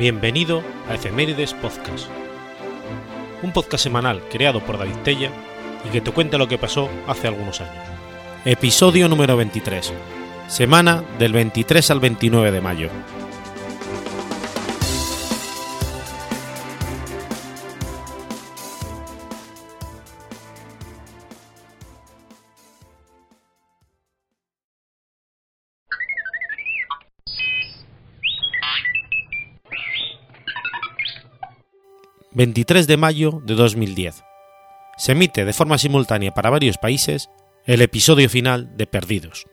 Bienvenido a Efemérides Podcast, un podcast semanal creado por David Tella y que te cuenta lo que pasó hace algunos años. Episodio número 23, semana del 23 al 29 de mayo. 23 de mayo de 2010. Se emite de forma simultánea para varios países el episodio final de Perdidos.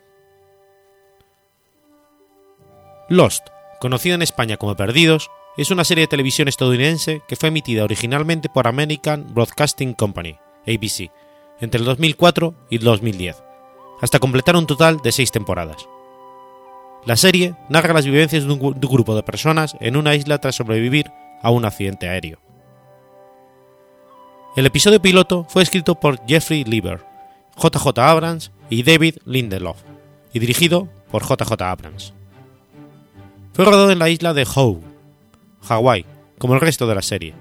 Lost, conocida en España como Perdidos, es una serie de televisión estadounidense que fue emitida originalmente por American Broadcasting Company, ABC, entre el 2004 y el 2010, hasta completar un total de seis temporadas. La serie narra las vivencias de un, grupo de personas en una isla tras sobrevivir a un accidente aéreo. El episodio piloto fue escrito por Jeffrey Lieber, JJ Abrams y David Lindelof, y dirigido por JJ Abrams. Fue rodado en la isla de Howe, Hawái, como el resto de la serie,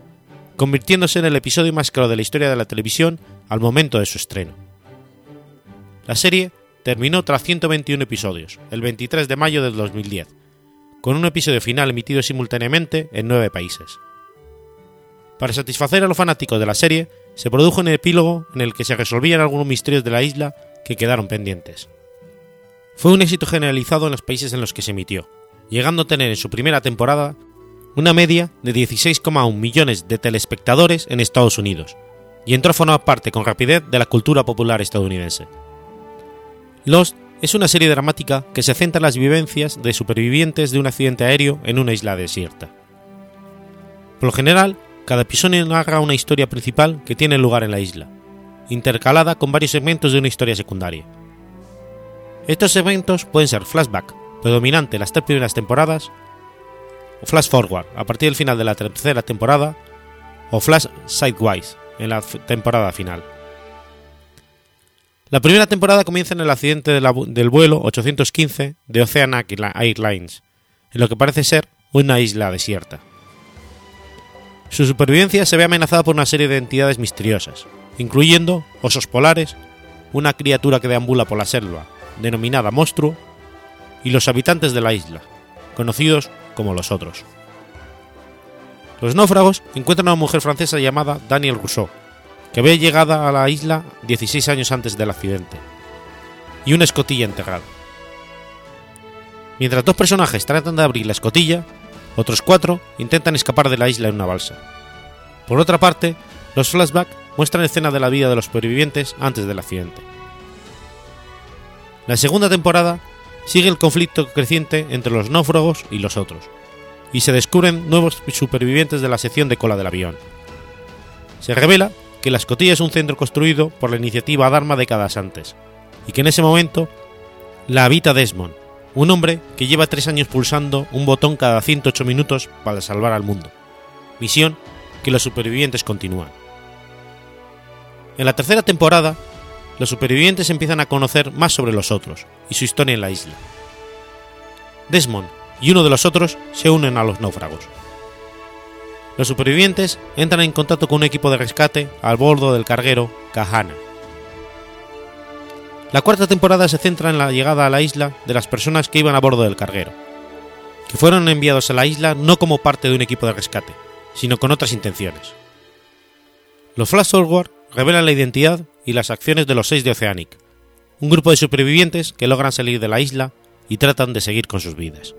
convirtiéndose en el episodio más caro de la historia de la televisión al momento de su estreno. La serie terminó tras 121 episodios, el 23 de mayo del 2010, con un episodio final emitido simultáneamente en nueve países. Para satisfacer a los fanáticos de la serie, se produjo un epílogo en el que se resolvían algunos misterios de la isla que quedaron pendientes. Fue un éxito generalizado en los países en los que se emitió, llegando a tener en su primera temporada una media de 16,1 millones de telespectadores en Estados Unidos, y entró a formar parte con rapidez de la cultura popular estadounidense. Lost es una serie dramática que se centra en las vivencias de supervivientes de un accidente aéreo en una isla desierta. Por lo general, cada episodio narra una historia principal que tiene lugar en la isla, intercalada con varios segmentos de una historia secundaria. Estos segmentos pueden ser flashback, predominante en las tres primeras temporadas, o flash forward a partir del final de la tercera temporada, o flash sidewise en la temporada final. La primera temporada comienza en el accidente del vuelo 815 de Oceanic Airlines, en lo que parece ser una isla desierta. Su supervivencia se ve amenazada por una serie de entidades misteriosas, incluyendo osos polares, una criatura que deambula por la selva, denominada monstruo, y los habitantes de la isla, conocidos como los otros. Los náufragos encuentran a una mujer francesa llamada Daniel Rousseau, que había llegado a la isla 16 años antes del accidente, y una escotilla enterrada. Mientras dos personajes tratan de abrir la escotilla, otros cuatro intentan escapar de la isla en una balsa. Por otra parte, los flashbacks muestran escenas de la vida de los supervivientes antes del accidente. La segunda temporada sigue el conflicto creciente entre los náufragos y los otros, y se descubren nuevos supervivientes de la sección de cola del avión. Se revela que la escotilla es un centro construido por la iniciativa Dharma décadas antes, y que en ese momento la habita Desmond, un hombre que lleva tres años pulsando un botón cada 108 minutos para salvar al mundo, misión que los supervivientes continúan. En la tercera temporada, los supervivientes empiezan a conocer más sobre los otros y su historia en la isla. Desmond y uno de los otros se unen a los náufragos. Los supervivientes entran en contacto con un equipo de rescate al bordo del carguero Kahana, la cuarta temporada se centra en la llegada a la isla de las personas que iban a bordo del carguero, que fueron enviados a la isla no como parte de un equipo de rescate, sino con otras intenciones. Los Flash Forward revelan la identidad y las acciones de los seis de Oceanic, un grupo de supervivientes que logran salir de la isla y tratan de seguir con sus vidas.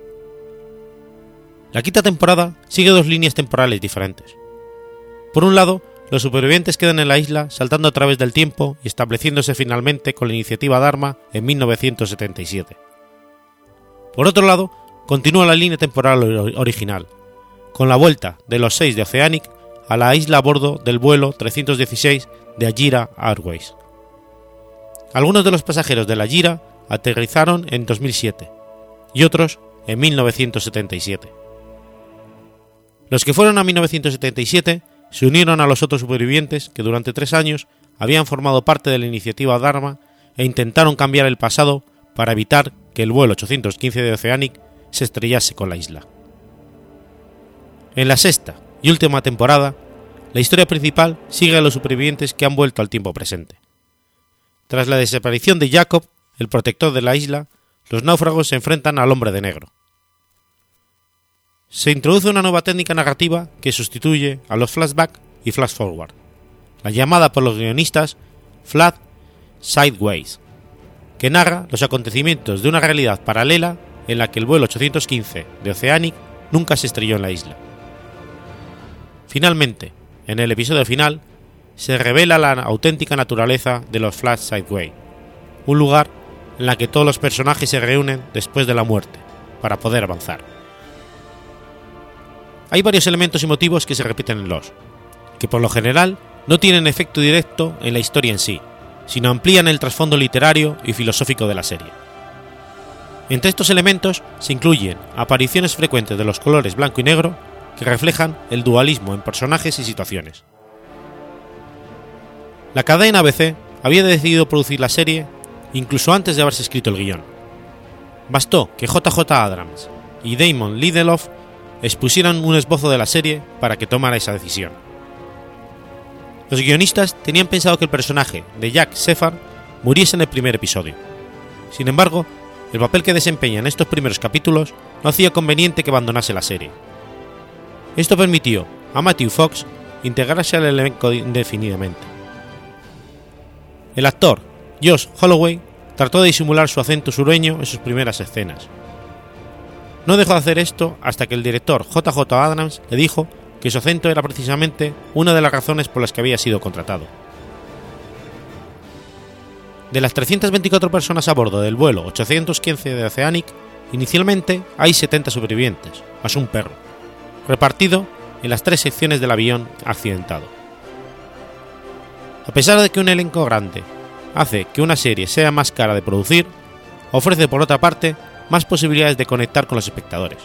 La quinta temporada sigue dos líneas temporales diferentes. Por un lado, los supervivientes quedan en la isla saltando a través del tiempo y estableciéndose finalmente con la iniciativa Dharma en 1977. Por otro lado, continúa la línea temporal original, con la vuelta de los seis de Oceanic a la isla a bordo del vuelo 316 de Ajira Airways. Algunos de los pasajeros de la Ajira aterrizaron en 2007 y otros en 1977. Los que fueron a 1977 se unieron a los otros supervivientes que durante tres años habían formado parte de la iniciativa Dharma e intentaron cambiar el pasado para evitar que el vuelo 815 de Oceanic se estrellase con la isla. En la sexta y última temporada, la historia principal sigue a los supervivientes que han vuelto al tiempo presente. Tras la desaparición de Jacob, el protector de la isla, los náufragos se enfrentan al hombre de negro. Se introduce una nueva técnica narrativa que sustituye a los flashback y flash forward, la llamada por los guionistas Flat Sideways, que narra los acontecimientos de una realidad paralela en la que el vuelo 815 de Oceanic nunca se estrelló en la isla. Finalmente, en el episodio final, se revela la auténtica naturaleza de los Flash Sideway, un lugar en la que todos los personajes se reúnen después de la muerte, para poder avanzar. Hay varios elementos y motivos que se repiten en los, que por lo general no tienen efecto directo en la historia en sí, sino amplían el trasfondo literario y filosófico de la serie. Entre estos elementos se incluyen apariciones frecuentes de los colores blanco y negro que reflejan el dualismo en personajes y situaciones. La cadena ABC había decidido producir la serie incluso antes de haberse escrito el guion. Bastó que JJ Abrams y Damon Lindelof expusieran un esbozo de la serie para que tomara esa decisión. Los guionistas tenían pensado que el personaje de Jack Sefar muriese en el primer episodio. Sin embargo, el papel que desempeña en estos primeros capítulos no hacía conveniente que abandonase la serie. Esto permitió a Matthew Fox integrarse al elenco indefinidamente. El actor Josh Holloway trató de disimular su acento sureño en sus primeras escenas. No dejó de hacer esto hasta que el director JJ Adams le dijo que su acento era precisamente una de las razones por las que había sido contratado. De las 324 personas a bordo del vuelo 815 de Oceanic, inicialmente hay 70 supervivientes, más un perro, repartido en las tres secciones del avión accidentado. A pesar de que un elenco grande hace que una serie sea más cara de producir, ofrece por otra parte más posibilidades de conectar con los espectadores.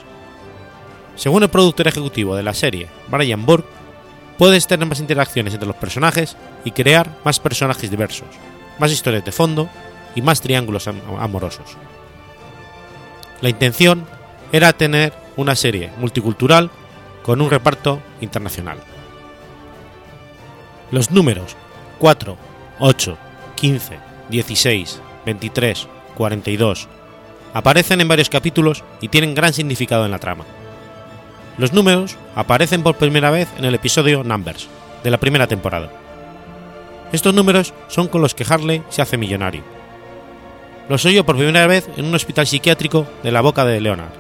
Según el productor ejecutivo de la serie, Brian Burke, puedes tener más interacciones entre los personajes y crear más personajes diversos, más historias de fondo y más triángulos amorosos. La intención era tener una serie multicultural con un reparto internacional. Los números 4, 8, 15, 16, 23, 42 aparecen en varios capítulos y tienen gran significado en la trama. Los números aparecen por primera vez en el episodio Numbers, de la primera temporada. Estos números son con los que Harley se hace millonario. Los oyó por primera vez en un hospital psiquiátrico de la boca de Leonard.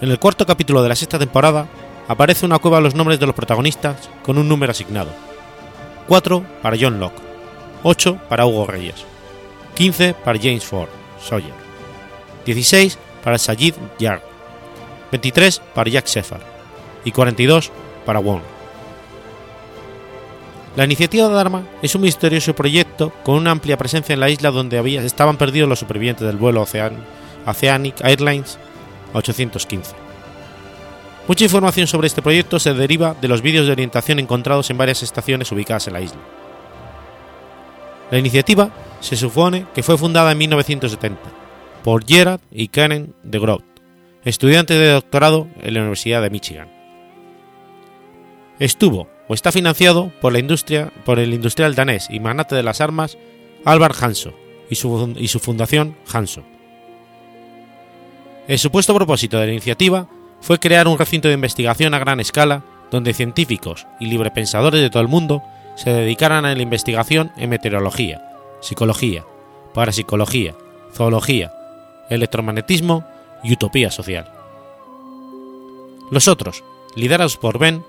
En el cuarto capítulo de la sexta temporada aparece una cueva a los nombres de los protagonistas con un número asignado. 4 para John Locke, 8 para Hugo Reyes, 15 para James Ford, Sawyer, 16 para Sajid Yard, 23 para Jack Shepard y 42 para Wong. La iniciativa de Dharma es un misterioso proyecto con una amplia presencia en la isla donde había, estaban perdidos los supervivientes del vuelo Ocean, Oceanic Airlines 815. Mucha información sobre este proyecto se deriva de los vídeos de orientación encontrados en varias estaciones ubicadas en la isla. La iniciativa se supone que fue fundada en 1970 por Gerard y Karen de Groot, estudiantes de doctorado en la Universidad de Michigan. Estuvo o está financiado por, la industria, por el industrial danés y magnate de las armas Albert Hanso y su, y su fundación Hanso. El supuesto propósito de la iniciativa fue crear un recinto de investigación a gran escala donde científicos y librepensadores de todo el mundo se dedicaran a la investigación en meteorología, psicología, parapsicología, zoología, electromagnetismo y utopía social. Los otros, liderados por Ben,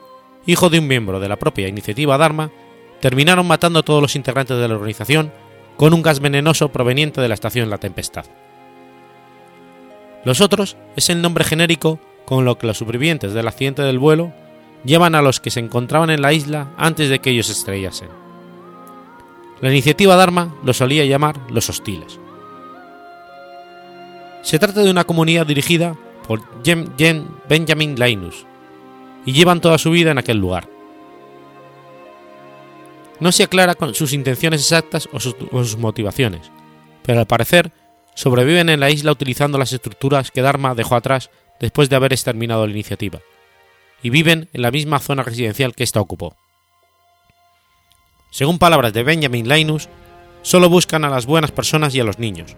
hijo de un miembro de la propia iniciativa Dharma, terminaron matando a todos los integrantes de la organización con un gas venenoso proveniente de la estación La Tempestad. Los otros es el nombre genérico con lo que los supervivientes del accidente del vuelo llevan a los que se encontraban en la isla antes de que ellos estrellasen. La iniciativa Dharma los solía llamar los hostiles. Se trata de una comunidad dirigida por Benjamin Linus, y llevan toda su vida en aquel lugar. No se aclara con sus intenciones exactas o sus, o sus motivaciones, pero al parecer sobreviven en la isla utilizando las estructuras que Dharma dejó atrás después de haber exterminado la iniciativa, y viven en la misma zona residencial que ésta ocupó. Según palabras de Benjamin Linus, solo buscan a las buenas personas y a los niños,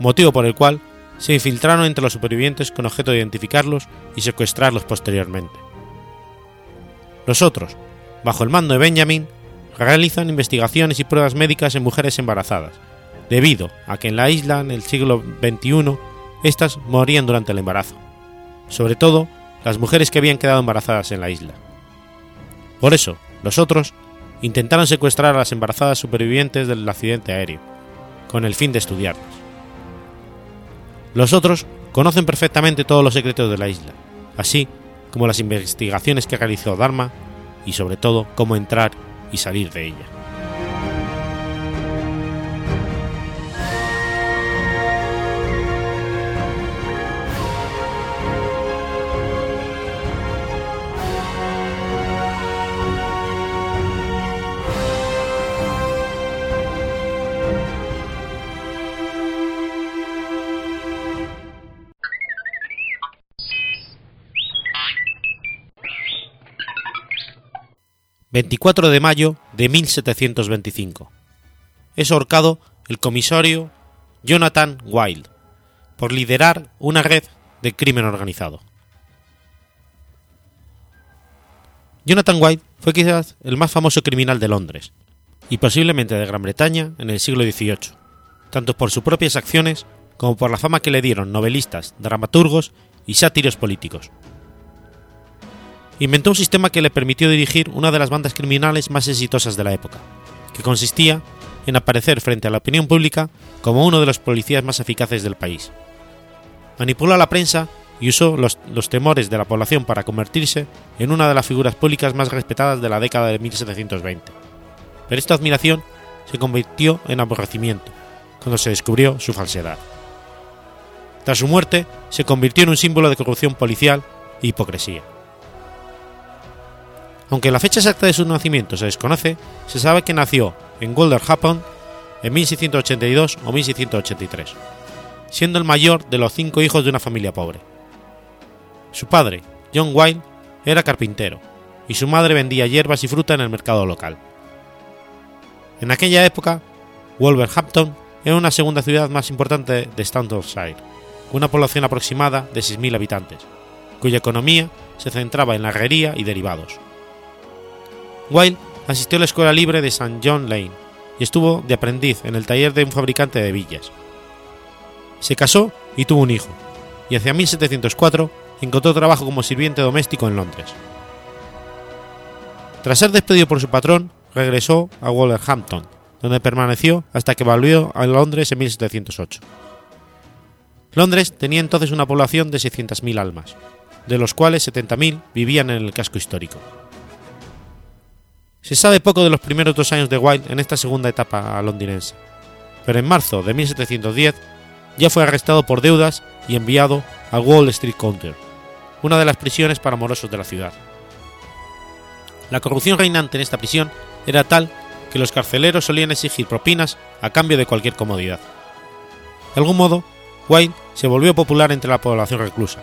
motivo por el cual se infiltraron entre los supervivientes con objeto de identificarlos y secuestrarlos posteriormente. Los otros, bajo el mando de Benjamin, realizan investigaciones y pruebas médicas en mujeres embarazadas, debido a que en la isla en el siglo XXI éstas morían durante el embarazo, sobre todo las mujeres que habían quedado embarazadas en la isla. Por eso, los otros intentaron secuestrar a las embarazadas supervivientes del accidente aéreo, con el fin de estudiarlas. Los otros conocen perfectamente todos los secretos de la isla, así como las investigaciones que realizó Dharma y sobre todo cómo entrar y salir de ella. 24 de mayo de 1725. Es ahorcado el comisario Jonathan Wild por liderar una red de crimen organizado. Jonathan Wild fue quizás el más famoso criminal de Londres y posiblemente de Gran Bretaña en el siglo XVIII, tanto por sus propias acciones como por la fama que le dieron novelistas, dramaturgos y sátiros políticos inventó un sistema que le permitió dirigir una de las bandas criminales más exitosas de la época, que consistía en aparecer frente a la opinión pública como uno de los policías más eficaces del país. Manipuló a la prensa y usó los, temores de la población para convertirse en una de las figuras públicas más respetadas de la década de 1720. Pero esta admiración se convirtió en aborrecimiento cuando se descubrió su falsedad. Tras su muerte, se convirtió en un símbolo de corrupción policial e hipocresía. Aunque la fecha exacta de su nacimiento se desconoce, se sabe que nació en Wolverhampton en 1682 o 1683, siendo el mayor de los cinco hijos de una familia pobre. Su padre, John Wilde, era carpintero, y su madre vendía hierbas y fruta en el mercado local. En aquella época, Wolverhampton era una segunda ciudad más importante de Staffordshire, con una población aproximada de 6.000 habitantes, cuya economía se centraba en la herrería y derivados. Wilde asistió a la Escuela Libre de St. John Lane y estuvo de aprendiz en el taller de un fabricante de villas. Se casó y tuvo un hijo, y hacia 1704 encontró trabajo como sirviente doméstico en Londres. Tras ser despedido por su patrón, regresó a Wolverhampton, donde permaneció hasta que volvió a Londres en 1708. Londres tenía entonces una población de 600.000 almas, de los cuales 70.000 vivían en el casco histórico. Se sabe poco de los primeros dos años de Wilde en esta segunda etapa londinense, pero en marzo de 1710 ya fue arrestado por deudas y enviado a Wall Street Counter, una de las prisiones para morosos de la ciudad. La corrupción reinante en esta prisión era tal que los carceleros solían exigir propinas a cambio de cualquier comodidad. De algún modo, Wilde se volvió popular entre la población reclusa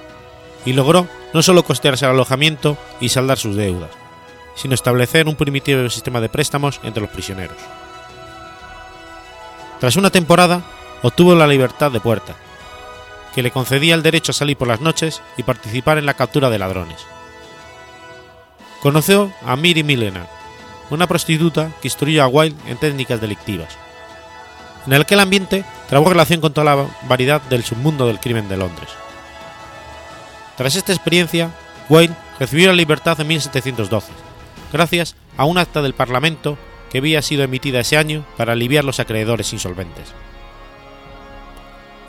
y logró no solo costearse el alojamiento y saldar sus deudas, sino establecer un primitivo sistema de préstamos entre los prisioneros. Tras una temporada, obtuvo la libertad de puerta, que le concedía el derecho a salir por las noches y participar en la captura de ladrones. Conoció a Miri Millenar, una prostituta que instruyó a Wilde en técnicas delictivas. En aquel ambiente trabó relación con toda la variedad del submundo del crimen de Londres. Tras esta experiencia, Wilde recibió la libertad en 1712 gracias a un acta del Parlamento que había sido emitida ese año para aliviar los acreedores insolventes.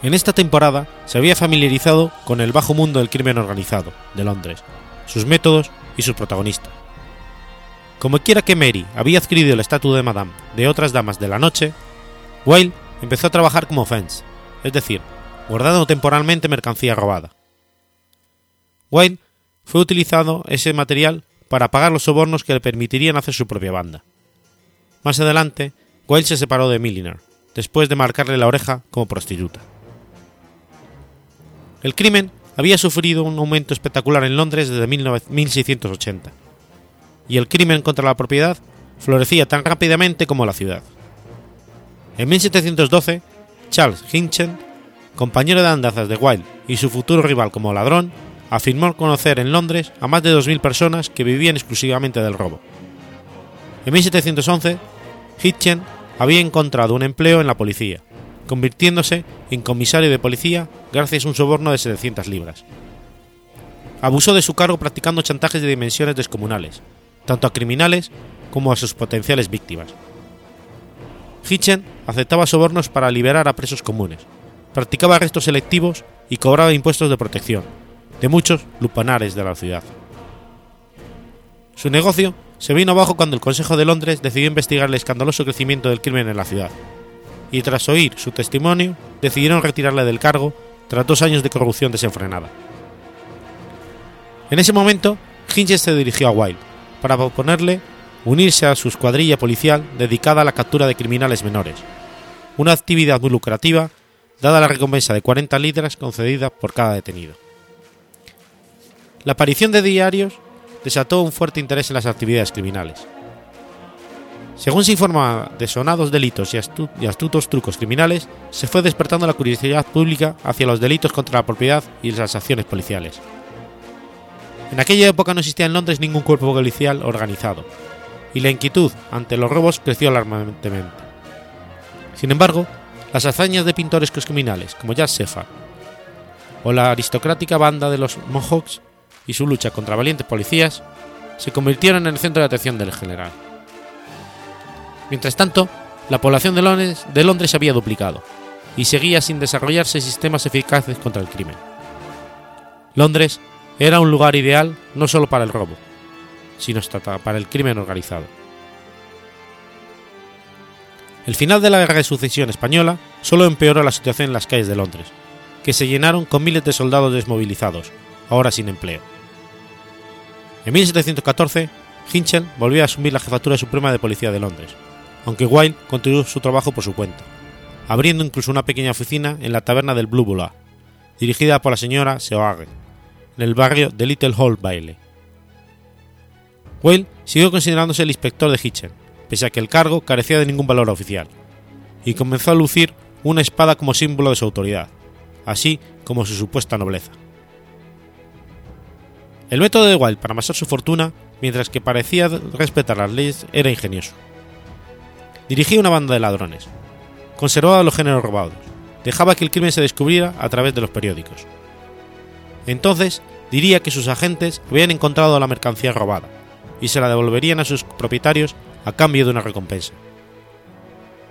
En esta temporada se había familiarizado con el bajo mundo del crimen organizado de Londres, sus métodos y sus protagonistas. Como quiera que Mary había adquirido el estatus de Madame de otras damas de la noche, Wilde empezó a trabajar como fence, es decir, guardando temporalmente mercancía robada. Wilde fue utilizado ese material para pagar los sobornos que le permitirían hacer su propia banda. Más adelante, Wilde se separó de Milliner, después de marcarle la oreja como prostituta. El crimen había sufrido un aumento espectacular en Londres desde 1680, y el crimen contra la propiedad florecía tan rápidamente como la ciudad. En 1712, Charles Hinchen, compañero de andazas de Wilde y su futuro rival como ladrón, afirmó conocer en Londres a más de 2.000 personas que vivían exclusivamente del robo. En 1711, Hitchen había encontrado un empleo en la policía, convirtiéndose en comisario de policía gracias a un soborno de 700 libras. Abusó de su cargo practicando chantajes de dimensiones descomunales, tanto a criminales como a sus potenciales víctimas. Hitchen aceptaba sobornos para liberar a presos comunes, practicaba arrestos selectivos y cobraba impuestos de protección, de muchos lupanares de la ciudad. Su negocio se vino abajo cuando el Consejo de Londres decidió investigar el escandaloso crecimiento del crimen en la ciudad, y tras oír su testimonio decidieron retirarle del cargo tras dos años de corrupción desenfrenada. En ese momento, Hinches se dirigió a Wilde para proponerle unirse a su escuadrilla policial dedicada a la captura de criminales menores, una actividad muy lucrativa dada la recompensa de 40 libras concedida por cada detenido. La aparición de diarios desató un fuerte interés en las actividades criminales. Según se informa de sonados delitos y, astutos trucos criminales, se fue despertando la curiosidad pública hacia los delitos contra la propiedad y las acciones policiales. En aquella época no existía en Londres ningún cuerpo policial organizado, y la inquietud ante los robos creció alarmantemente. Sin embargo, las hazañas de pintores criminales como Jack Sefa o la aristocrática banda de los Mohawks y su lucha contra valientes policías se convirtieron en el centro de atención del general. Mientras tanto, la población de Londres, se había duplicado y seguía sin desarrollarse sistemas eficaces contra el crimen. Londres era un lugar ideal no solo para el robo, sino para el crimen organizado. El final de la Guerra de Sucesión Española solo empeoró la situación en las calles de Londres, que se llenaron con miles de soldados desmovilizados, ahora sin empleo. En 1714, Hinchel volvió a asumir la jefatura suprema de policía de Londres, aunque Wilde continuó su trabajo por su cuenta, abriendo incluso una pequeña oficina en la taberna del Blue dirigida por la señora Seoage, en el barrio de Little Hall Bailey. Wilde siguió considerándose el inspector de Hitchen, pese a que el cargo carecía de ningún valor oficial, y comenzó a lucir una espada como símbolo de su autoridad, así como su supuesta nobleza. El método de Wilde para amasar su fortuna, mientras que parecía respetar las leyes, era ingenioso. Dirigía una banda de ladrones, conservaba los géneros robados, dejaba que el crimen se descubriera a través de los periódicos. Entonces diría que sus agentes habían encontrado la mercancía robada y se la devolverían a sus propietarios a cambio de una recompensa.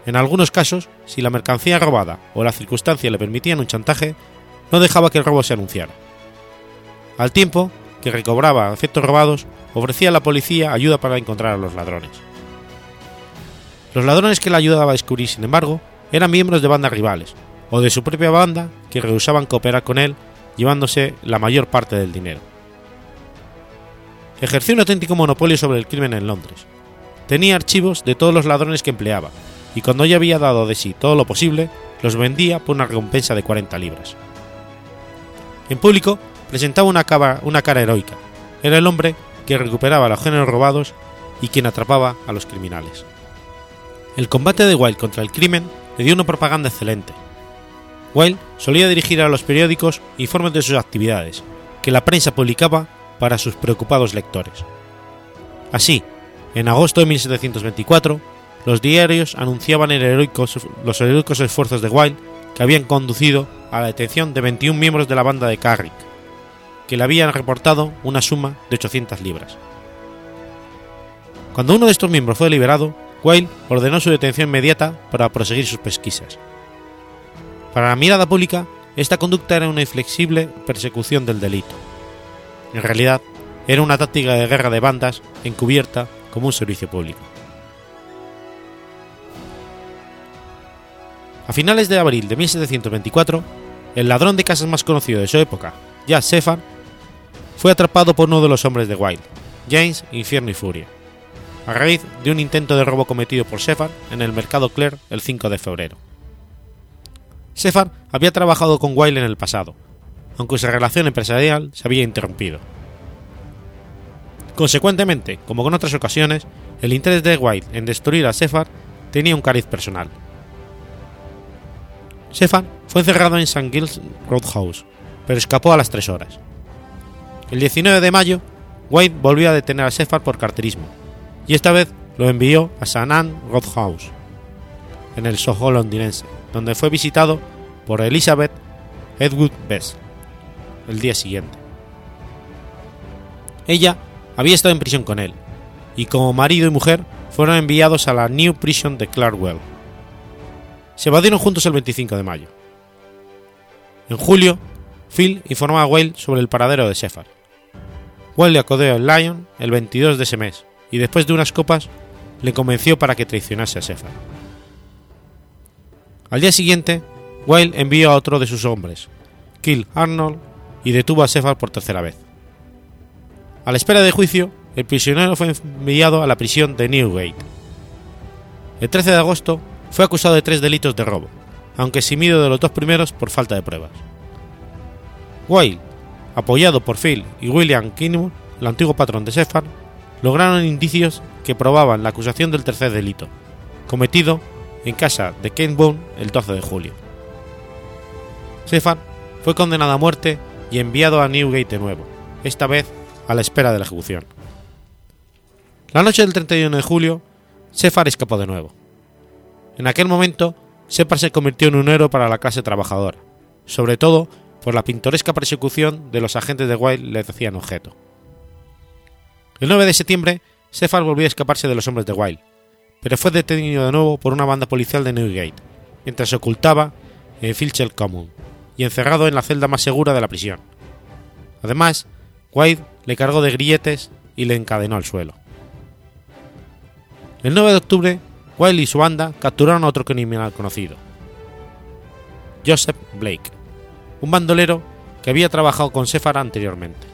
En algunos casos, si la mercancía robada o la circunstancia le permitían un chantaje, no dejaba que el robo se anunciara. Al tiempo, que recobraba efectos robados, ofrecía a la policía ayuda para encontrar a los ladrones. Los ladrones que le ayudaba a descubrir, sin embargo, eran miembros de bandas rivales, o de su propia banda que rehusaban cooperar con él, llevándose la mayor parte del dinero. Ejerció un auténtico monopolio sobre el crimen en Londres. Tenía archivos de todos los ladrones que empleaba, y cuando ya había dado de sí todo lo posible, los vendía por una recompensa de 40 libras. En público presentaba una cara, heroica. Era el hombre que recuperaba los géneros robados y quien atrapaba a los criminales. El combate de Wilde contra el crimen le dio una propaganda excelente. Wilde solía dirigir a los periódicos informes de sus actividades, que la prensa publicaba para sus preocupados lectores. Así, en agosto de 1724, los diarios anunciaban los heroicos esfuerzos de Wilde que habían conducido a la detención de 21 miembros de la banda de Carrick, que le habían reportado una suma de 800 libras. Cuando uno de estos miembros fue liberado, Wilde ordenó su detención inmediata para proseguir sus pesquisas. Para la mirada pública, esta conducta era una inflexible persecución del delito. En realidad, era una táctica de guerra de bandas encubierta como un servicio público. A finales de abril de 1724, el ladrón de casas más conocido de su época, Jack Sefar, fue atrapado por uno de los hombres de Wilde, James Infierno y Furia, a raíz de un intento de robo cometido por Sefar en el mercado Clare el 5 de febrero. Sefar había trabajado con Wilde en el pasado, aunque su relación empresarial se había interrumpido. Consecuentemente, como con otras ocasiones, el interés de White en destruir a Sefar tenía un cariz personal. Sefar fue encerrado en St. Giles Roadhouse, pero escapó a las tres horas. El 19 de mayo, White volvió a detener a Sefar por carterismo, y esta vez lo envió a St. Anne Roadhouse, en el Soho londinense, donde fue visitado por Elizabeth Edwood Best el día siguiente. Ella había estado en prisión con él, y como marido y mujer fueron enviados a la New Prison de Clarkwell. Se evadieron juntos el 25 de mayo. En julio, Phil informó a Whale sobre el paradero de Shepard. Whale le acodió al Lion el 22 de ese mes, y después de unas copas le convenció para que traicionase a Shepard. Al día siguiente, Whale envió a otro de sus hombres, Kill Arnold, y detuvo a Shepard por tercera vez. A la espera de juicio, el prisionero fue enviado a la prisión de Newgate. El 13 de agosto fue acusado de tres delitos de robo, aunque eximido de los dos primeros por falta de pruebas. Whale, apoyado por Phil y William Kinmore, el antiguo patrón de Shepard, lograron indicios que probaban la acusación del tercer delito, cometido en casa de Kent Bone el 12 de julio. Shepard fue condenado a muerte y enviado a Newgate de nuevo, esta vez a la espera de la ejecución. La noche del 31 de julio, Sefar escapó de nuevo. En aquel momento, Sefar se convirtió en un héroe para la clase trabajadora, sobre todo por la pintoresca persecución de los agentes de Wilde le hacían objeto. El 9 de septiembre, Sefar volvió a escaparse de los hombres de Wilde, pero fue detenido de nuevo por una banda policial de Newgate, mientras se ocultaba en Filchel Common y encerrado en la celda más segura de la prisión. Además, Wilde le cargó de grilletes y le encadenó al suelo. El 9 de octubre, Wilde y su banda capturaron a otro criminal conocido, Joseph Blake, un bandolero que había trabajado con Sefar anteriormente.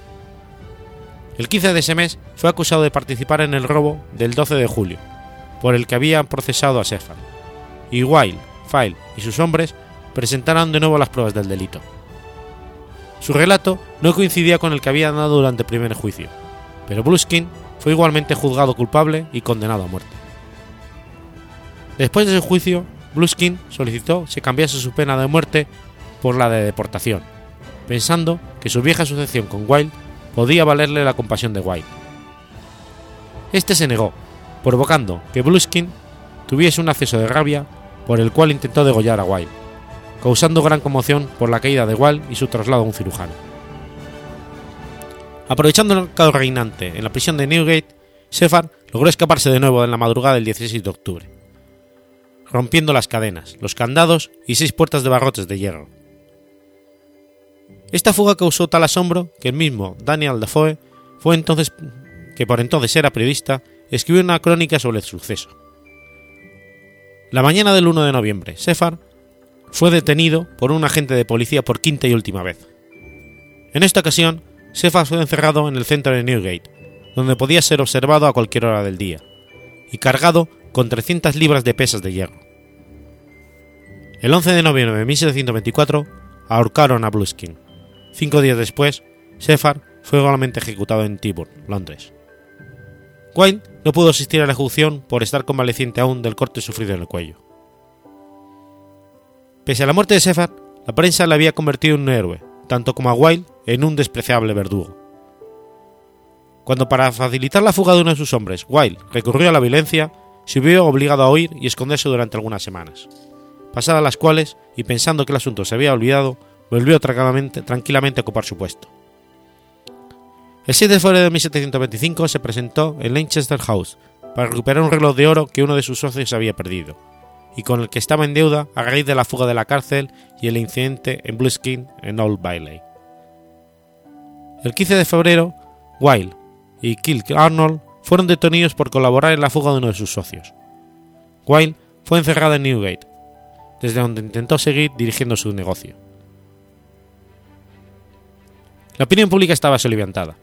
El 15 de ese mes fue acusado de participar en el robo del 12 de julio, por el que habían procesado a Sefar, y Wilde, File y sus hombres presentaron de nuevo las pruebas del delito. Su relato no coincidía con el que había dado durante el primer juicio, pero Bluskin fue igualmente juzgado culpable y condenado a muerte. Después de su juicio, Bluskin solicitó se cambiase su pena de muerte por la de deportación, pensando que su vieja asociación con Wilde podía valerle la compasión de Wilde. Este se negó, provocando que Bluskin tuviese un acceso de rabia por el cual intentó degollar a Wilde, causando gran conmoción por la caída de Wilde y su traslado a un cirujano. Aprovechando el caos reinante en la prisión de Newgate, Sefar logró escaparse de nuevo en la madrugada del 16 de octubre, rompiendo las cadenas, los candados y seis puertas de barrotes de hierro. Esta fuga causó tal asombro que el mismo Daniel Defoe, fue entonces, que por entonces era periodista, escribió una crónica sobre el suceso. La mañana del 1 de noviembre, Sefar fue detenido por un agente de policía por quinta y última vez. En esta ocasión, Sefar fue encerrado en el centro de Newgate, donde podía ser observado a cualquier hora del día, y cargado con 300 libras de pesas de hierro. El 11 de noviembre de 1724 ahorcaron a Bluskin. Cinco días después, Sefar fue igualmente ejecutado en Tyburn, Londres. Wayne no pudo asistir a la ejecución por estar convaleciente aún del corte sufrido en el cuello. Pese a la muerte de Sefar, la prensa le había convertido en un héroe, tanto como a Wilde en un despreciable verdugo. Cuando para facilitar la fuga de uno de sus hombres, Wilde recurrió a la violencia, se vio obligado a huir y esconderse durante algunas semanas, pasadas las cuales, y pensando que el asunto se había olvidado, volvió tranquilamente a ocupar su puesto. El 7 de febrero de 1725 se presentó en Leicester House para recuperar un reloj de oro que uno de sus socios había perdido, y con el que estaba en deuda a raíz de la fuga de la cárcel y el incidente en Blueskin en Old Bailey. El 15 de febrero, Wilde y Kilk Arnold fueron detenidos por colaborar en la fuga de uno de sus socios. Wilde fue encerrado en Newgate, desde donde intentó seguir dirigiendo su negocio. La opinión pública estaba soliviantada.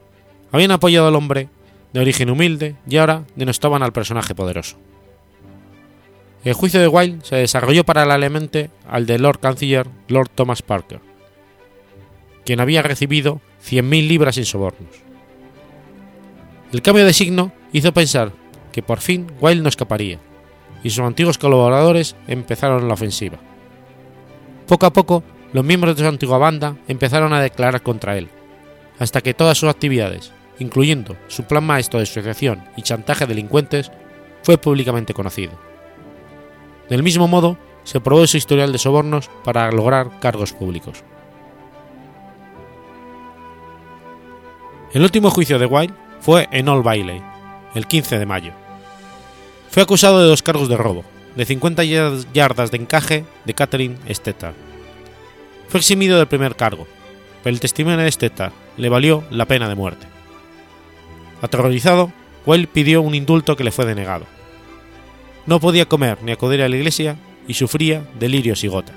Habían apoyado al hombre de origen humilde y ahora denostaban al personaje poderoso. El juicio de Wilde se desarrolló paralelamente al de Lord Canciller Lord Thomas Parker. quien había recibido 100.000 libras en sobornos. El cambio de signo hizo pensar que por fin Wilde no escaparía, y sus antiguos colaboradores empezaron la ofensiva. Poco a poco, los miembros de su antigua banda empezaron a declarar contra él, hasta que todas sus actividades, incluyendo su plan maestro de asociación y chantaje a delincuentes, fue públicamente conocido. Del mismo modo, se probó su historial de sobornos para lograr cargos públicos. El último juicio de Wilde fue en Old Bailey, el 15 de mayo. Fue acusado de dos cargos de robo, de 50 yardas de encaje de Catherine Stetter. Fue eximido del primer cargo, pero el testimonio de Stetter le valió la pena de muerte. Aterrorizado, Wilde pidió un indulto que le fue denegado. No podía comer ni acudir a la iglesia y sufría delirios y gota.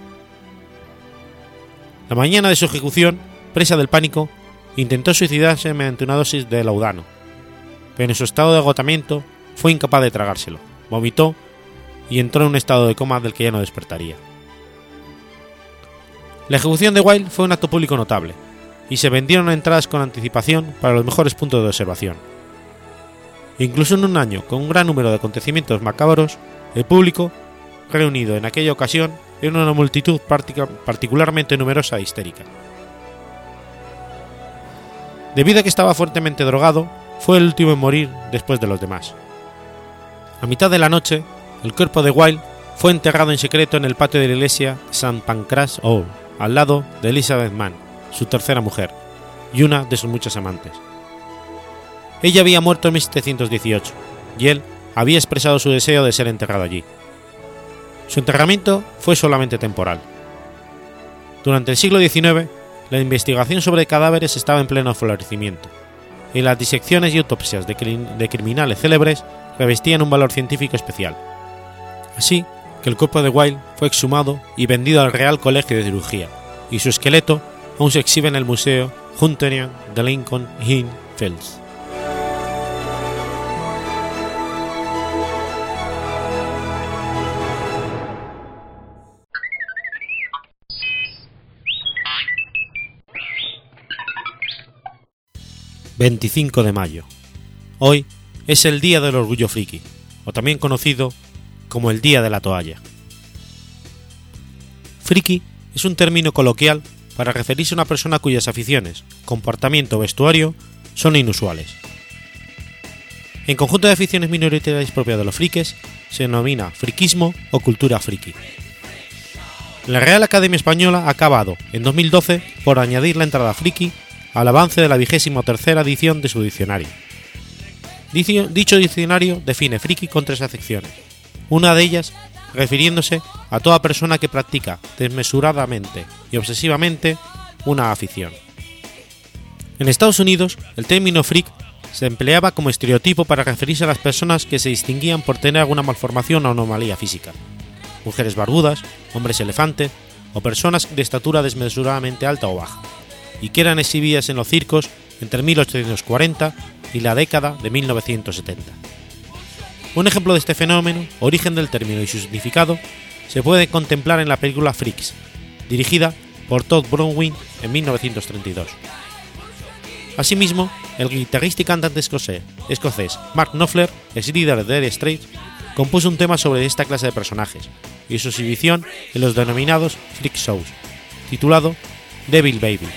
La mañana de su ejecución, presa del pánico, intentó suicidarse mediante una dosis de laudano, pero en su estado de agotamiento fue incapaz de tragárselo, vomitó y entró en un estado de coma del que ya no despertaría. La ejecución de Wilde fue un acto público notable, y se vendieron entradas con anticipación para los mejores puntos de observación. Incluso en un año con un gran número de acontecimientos macabros, el público, reunido en aquella ocasión, era una multitud particularmente numerosa e histérica. Debido a que estaba fuertemente drogado, fue el último en morir después de los demás. A mitad de la noche, el cuerpo de Wilde fue enterrado en secreto en el patio de la iglesia St. Pancras Hall, al lado de Elizabeth Mann, su tercera mujer, y una de sus muchas amantes. Ella había muerto en 1718, y él había expresado su deseo de ser enterrado allí. Su enterramiento fue solamente temporal. Durante el siglo XIX, la investigación sobre cadáveres estaba en pleno florecimiento, y las disecciones y autopsias de, de criminales célebres revestían un valor científico especial. Así que el cuerpo de Wilde fue exhumado y vendido al Real Colegio de Cirugía, y su esqueleto aún se exhibe en el Museo Hunterian de Lincoln Inn Fields. 25 de mayo. Hoy es el Día del Orgullo Friki, o también conocido como el Día de la Toalla. Friki es un término coloquial para referirse a una persona cuyas aficiones, comportamiento o vestuario son inusuales. En conjunto de aficiones minoritarias propias de los frikis, se denomina friquismo o cultura friki. La Real Academia Española ha acabado, en 2012, por añadir la entrada friki al avance de la vigésima tercera edición de su diccionario. Dicho diccionario define friki con tres acepciones, una de ellas refiriéndose a toda persona que practica desmesuradamente y obsesivamente una afición. En Estados Unidos, el término freak se empleaba como estereotipo para referirse a las personas que se distinguían por tener alguna malformación o anomalía física. Mujeres barbudas, hombres elefantes o personas de estatura desmesuradamente alta o baja y que eran exhibidas en los circos entre 1840 y la década de 1970. Un ejemplo de este fenómeno, origen del término y su significado, se puede contemplar en la película Freaks, dirigida por Todd Browning en 1932. Asimismo, el guitarrista y cantante escocés, Mark Knopfler, ex líder de Dire Straits, compuso un tema sobre esta clase de personajes y su exhibición en los denominados Freak Shows, titulado Devil Baby,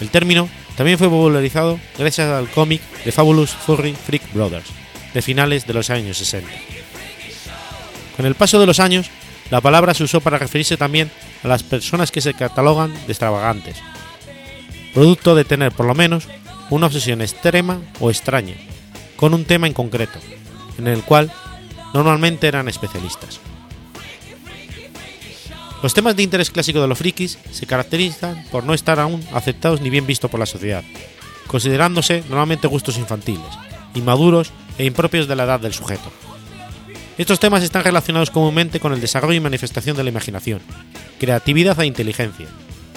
el término también fue popularizado gracias al cómic The Fabulous Furry Freak Brothers, de finales de los años 60. Con el paso de los años, la palabra se usó para referirse también a las personas que se catalogan de extravagantes, producto de tener por lo menos una obsesión extrema o extraña, con un tema en concreto, en el cual normalmente eran especialistas. Los temas de interés clásico de los frikis se caracterizan por no estar aún aceptados ni bien vistos por la sociedad, considerándose normalmente gustos infantiles, inmaduros e impropios de la edad del sujeto. Estos temas están relacionados comúnmente con el desarrollo y manifestación de la imaginación, creatividad e inteligencia,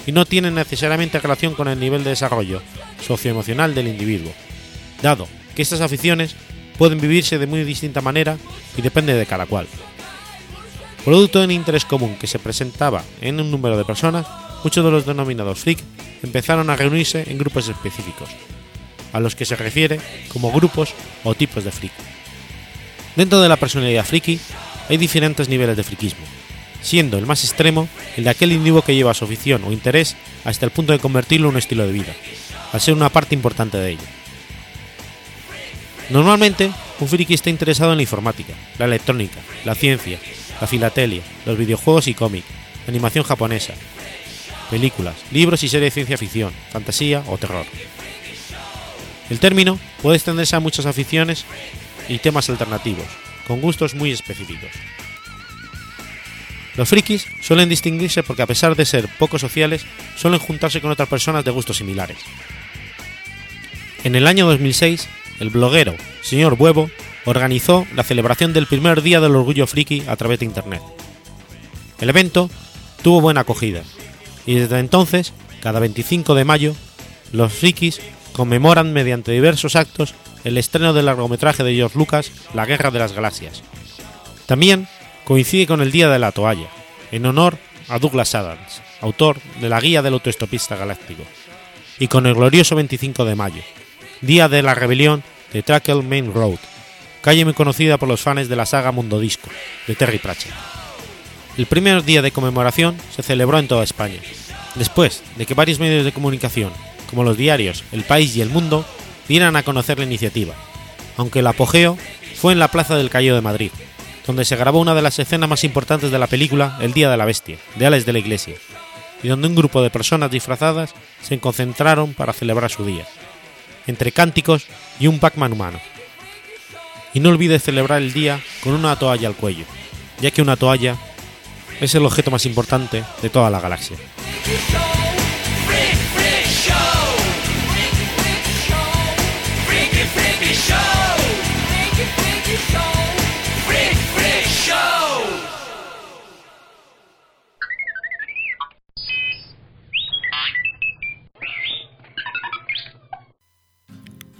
y no tienen necesariamente relación con el nivel de desarrollo socioemocional del individuo, dado que estas aficiones pueden vivirse de muy distinta manera y depende de cada cual producto de un interés común que se presentaba en un número de personas, muchos de los denominados freak empezaron a reunirse en grupos específicos, a los que se refiere como grupos o tipos de freak. Dentro de la personalidad friki hay diferentes niveles de friquismo, siendo el más extremo el de aquel individuo que lleva su afición o interés hasta el punto de convertirlo en un estilo de vida, al ser una parte importante de ello. Normalmente, un friki está interesado en la informática, la electrónica, la ciencia, la filatelia, los videojuegos y cómic, animación japonesa, películas, libros y series de ciencia ficción, fantasía o terror. El término puede extenderse a muchas aficiones y temas alternativos, con gustos muy específicos. Los frikis suelen distinguirse porque a pesar de ser poco sociales, suelen juntarse con otras personas de gustos similares. En el año 2006, el bloguero Señor Huevo organizó la celebración del primer Día del Orgullo Friki a través de Internet. El evento tuvo buena acogida, y desde entonces, cada 25 de mayo, los frikis conmemoran mediante diversos actos el estreno del largometraje de George Lucas, La Guerra de las Galaxias. También coincide con el Día de la Toalla, en honor a Douglas Adams, autor de la Guía del Autoestopista Galáctico, y con el glorioso 25 de mayo, Día de la Rebelión de Trackle Main Road, calle muy conocida por los fans de la saga Mundo Disco, de Terry Pratchett. El primer día de conmemoración se celebró en toda España, después de que varios medios de comunicación, como los diarios El País y El Mundo, dieran a conocer la iniciativa, aunque el apogeo fue en la Plaza del Cayo de Madrid, donde se grabó una de las escenas más importantes de la película El Día de la Bestia, de Alex de la Iglesia, y donde un grupo de personas disfrazadas se concentraron para celebrar su día, entre cánticos y un Pac-Man humano. Y no olvides celebrar el día con una toalla al cuello, ya que una toalla es el objeto más importante de toda la galaxia.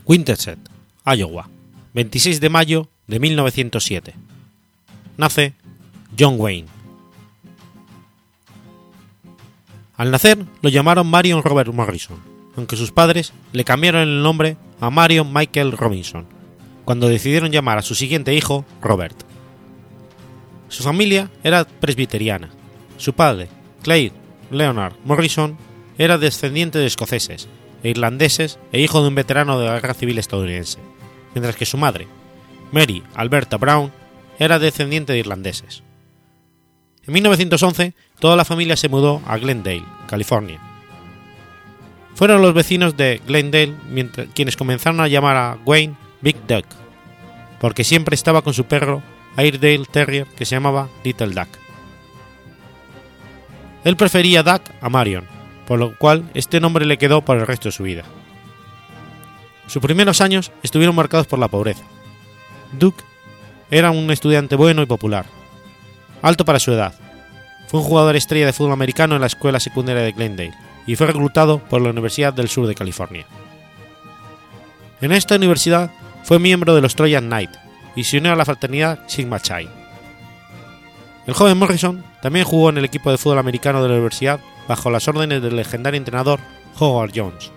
Winterset, Iowa, 26 de mayo de 1907. Nace John Wayne. Al nacer lo llamaron Marion Robert Morrison, aunque sus padres le cambiaron el nombre a Marion Michael Robinson, cuando decidieron llamar a su siguiente hijo Robert. Su familia era presbiteriana. Su padre, Clay Leonard Morrison, era descendiente de escoceses e irlandeses e hijo de un veterano de la Guerra Civil estadounidense, mientras que su madre, Mary Alberta Brown, era descendiente de irlandeses. En 1911, toda la familia se mudó a Glendale, California. Fueron los vecinos de Glendale quienes comenzaron a llamar a Wayne Big Duck, porque siempre estaba con su perro Airedale Terrier que se llamaba Little Duck. Él prefería Duck a Marion, por lo cual este nombre le quedó por el resto de su vida. Sus primeros años estuvieron marcados por la pobreza. Duke era un estudiante bueno y popular, alto para su edad. Fue un jugador estrella de fútbol americano en la escuela secundaria de Glendale y fue reclutado por la Universidad del Sur de California. En esta universidad fue miembro de los Trojan Knight y se unió a la fraternidad Sigma Chi. El joven Morrison también jugó en el equipo de fútbol americano de la universidad bajo las órdenes del legendario entrenador Howard Jones.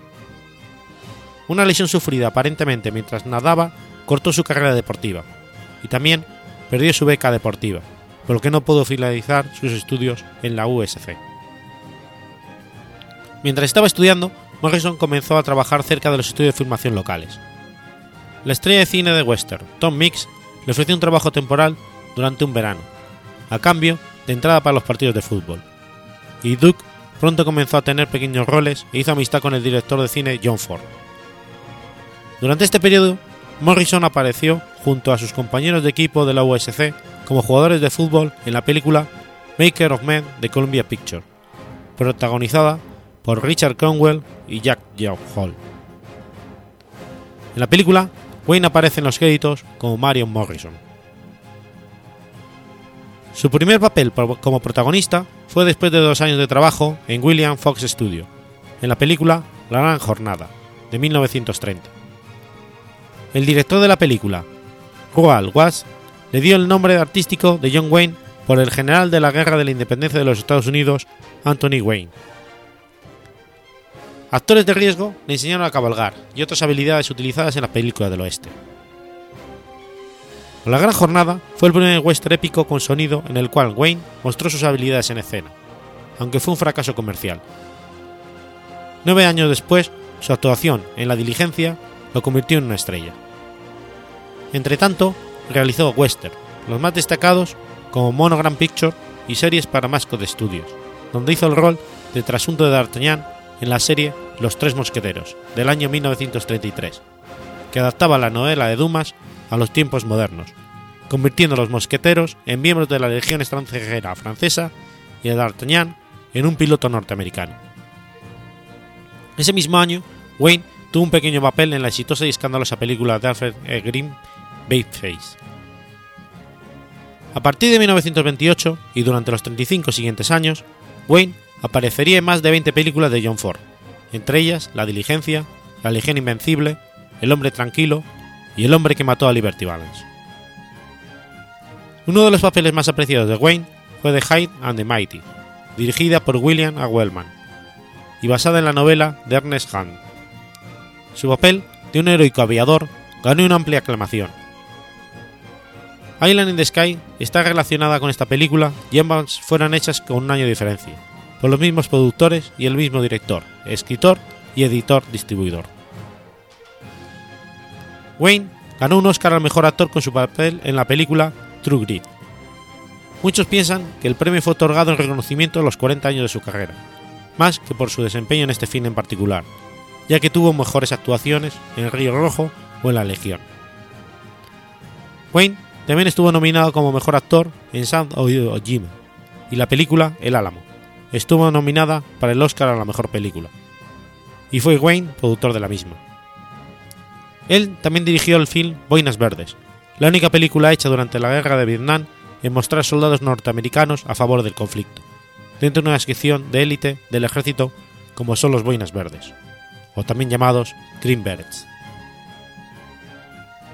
Una lesión sufrida aparentemente mientras nadaba cortó su carrera deportiva y también perdió su beca deportiva, por lo que no pudo finalizar sus estudios en la USC. Mientras estaba estudiando, Morrison comenzó a trabajar cerca de los estudios de filmación locales. La estrella de cine de western, Tom Mix, le ofreció un trabajo temporal durante un verano, a cambio de entrada para los partidos de fútbol. Y Duke pronto comenzó a tener pequeños roles e hizo amistad con el director de cine John Ford. Durante este periodo, Morrison apareció junto a sus compañeros de equipo de la USC como jugadores de fútbol en la película Maker of Men de Columbia Pictures, protagonizada por Richard Cromwell y Jack Hall. En la película, Wayne aparece en los créditos como Marion Morrison. Su primer papel como protagonista fue después de dos años de trabajo en William Fox Studio, en la película La Gran Jornada, de 1930. El director de la película, Roald Watts, le dio el nombre artístico de John Wayne por el general de la Guerra de la Independencia de los Estados Unidos, Anthony Wayne, Actores de riesgo le enseñaron a cabalgar y otras habilidades utilizadas en las películas del oeste. La Gran Jornada fue el primer western épico con sonido en el cual Wayne mostró sus habilidades en escena, aunque fue un fracaso comercial. Nueve años después, su actuación en La Diligencia lo convirtió en una estrella. Entretanto, realizó western, los más destacados como Monogram Picture y series para Mascot Studios, donde hizo el rol de trasunto de D'Artagnan en la serie Los Tres Mosqueteros, del año 1933, que adaptaba la novela de Dumas a los tiempos modernos, convirtiendo a los mosqueteros en miembros de la Legión extranjera francesa y a D'Artagnan en un piloto norteamericano. Ese mismo año, Wayne tuvo un pequeño papel en la exitosa y escandalosa película de Alfred E. Grimm, Babyface. A partir de 1928 y durante los 35 siguientes años, Wayne aparecería en más de 20 películas de John Ford, entre ellas La Diligencia, La Legión Invencible, El Hombre Tranquilo y El Hombre que mató a Liberty Balance. Uno de los papeles más apreciados de Wayne fue The Hyde and the Mighty, dirigida por William A. Wellman, y basada en la novela de Ernest Hunt. Su papel de un heroico aviador ganó una amplia aclamación. Island in the Sky está relacionada con esta película y ambas fueron hechas con un año de diferencia, por los mismos productores y el mismo director, escritor y editor distribuidor. Wayne ganó un Oscar al mejor actor con su papel en la película True Grit. Muchos piensan que el premio fue otorgado en reconocimiento a los 40 años de su carrera, más que por su desempeño en este film en particular, ya que tuvo mejores actuaciones en El Río Rojo o en La Legión. Wayne también estuvo nominado como mejor actor en Sound of Jim y la película El Álamo. Estuvo nominada para el Oscar a la mejor película. Y fue Wayne productor de la misma. Él también dirigió el film Boinas Verdes, la única película hecha durante la guerra de Vietnam en mostrar soldados norteamericanos a favor del conflicto, dentro de una sección de élite del ejército como son los Boinas Verdes, o también llamados Green Berets.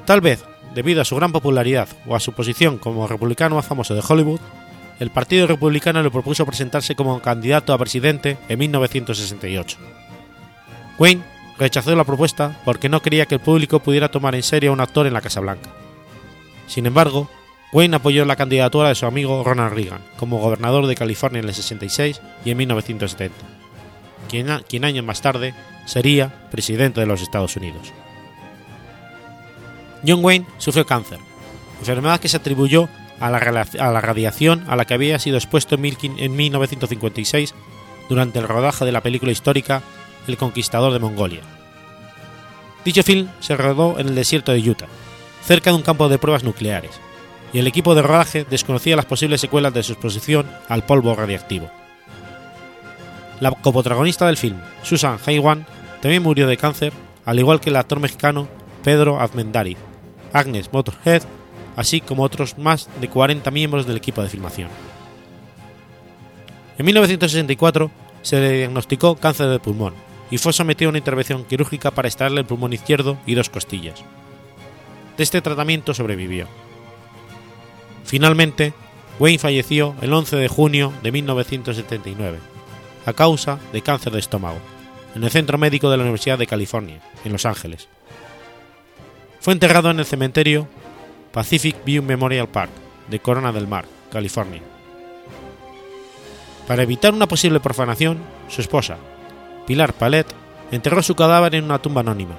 Tal vez, debido a su gran popularidad o a su posición como republicano más famoso de Hollywood, el Partido Republicano le propuso presentarse como candidato a presidente en 1968. Wayne rechazó la propuesta porque no quería que el público pudiera tomar en serio a un actor en la Casa Blanca. Sin embargo, Wayne apoyó la candidatura de su amigo Ronald Reagan como gobernador de California en el 66 y en 1970, quien, años más tarde sería presidente de los Estados Unidos. John Wayne sufrió cáncer, enfermedad que se atribuyó a la, radiación a la que había sido expuesto en 1956 durante el rodaje de la película histórica El Conquistador de Mongolia. Dicho film se rodó en el desierto de Utah, cerca de un campo de pruebas nucleares, y el equipo de rodaje desconocía las posibles secuelas de su exposición al polvo radiactivo. La coprotagonista del film, Susan Haywan, también murió de cáncer, al igual que el actor mexicano Pedro Azmendariz, Agnes Motorhead, así como otros más de 40 miembros del equipo de filmación. En 1964 se le diagnosticó cáncer de pulmón y fue sometido a una intervención quirúrgica para extraerle el pulmón izquierdo y dos costillas. De este tratamiento sobrevivió. Finalmente, Wayne falleció el 11 de junio de 1979, a causa de cáncer de estómago, en el Centro Médico de la Universidad de California, en Los Ángeles. Fue enterrado en el cementerio Pacific View Memorial Park, de Corona del Mar, California. Para evitar una posible profanación, su esposa, Pilar Palet, enterró su cadáver en una tumba anónima,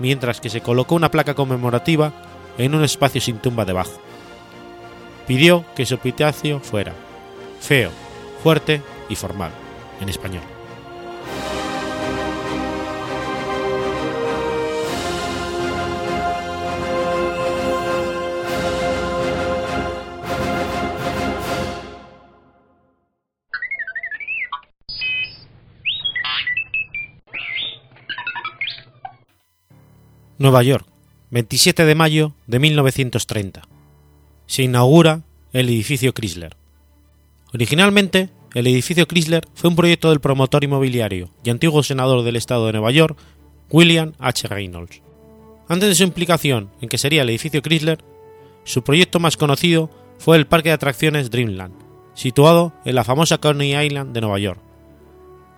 mientras que se colocó una placa conmemorativa en un espacio sin tumba debajo. Pidió que su epitafio fuera feo, fuerte y formal, en español. Nueva York, 27 de mayo de 1930. Se inaugura el edificio Chrysler. Originalmente, el edificio Chrysler fue un proyecto del promotor inmobiliario y antiguo senador del estado de Nueva York, William H. Reynolds. Antes de su implicación en que sería el edificio Chrysler, su proyecto más conocido fue el parque de atracciones Dreamland, situado en la famosa Coney Island de Nueva York.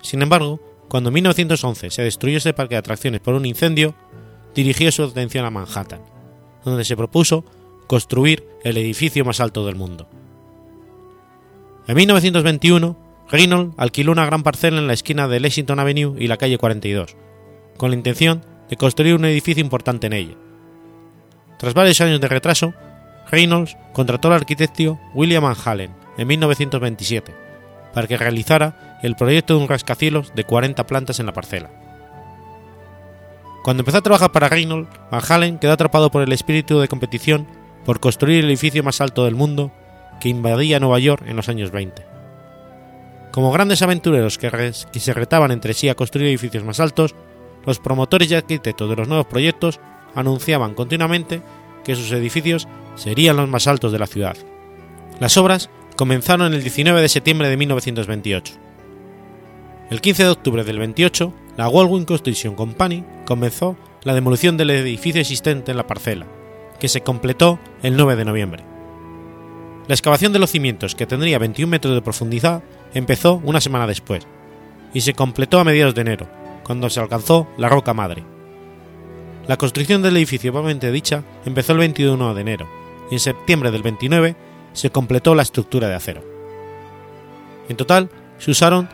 Sin embargo, cuando en 1911 se destruyó ese parque de atracciones por un incendio, dirigió su atención a Manhattan, donde se propuso construir el edificio más alto del mundo. En 1921, Reynolds alquiló una gran parcela en la esquina de Lexington Avenue y la calle 42, con la intención de construir un edificio importante en ella. Tras varios años de retraso, Reynolds contrató al arquitecto William Hallen en 1927 para que realizara el proyecto de un rascacielos de 40 plantas en la parcela. Cuando empezó a trabajar para Reynolds, Van Halen quedó atrapado por el espíritu de competición por construir el edificio más alto del mundo que invadía Nueva York en los años 20. Como grandes aventureros que, se retaban entre sí a construir edificios más altos, los promotores y arquitectos de los nuevos proyectos anunciaban continuamente que sus edificios serían los más altos de la ciudad. Las obras comenzaron el 19 de septiembre de 1928. El 15 de octubre del 28, la Waldwin Construction Company comenzó la demolición del edificio existente en la parcela, que se completó el 9 de noviembre. La excavación de los cimientos, que tendría 21 metros de profundidad, empezó una semana después, y se completó a mediados de enero, cuando se alcanzó la roca madre. La construcción del edificio propiamente dicha empezó el 21 de enero, y en septiembre del 29 se completó la estructura de acero. En total, se usaron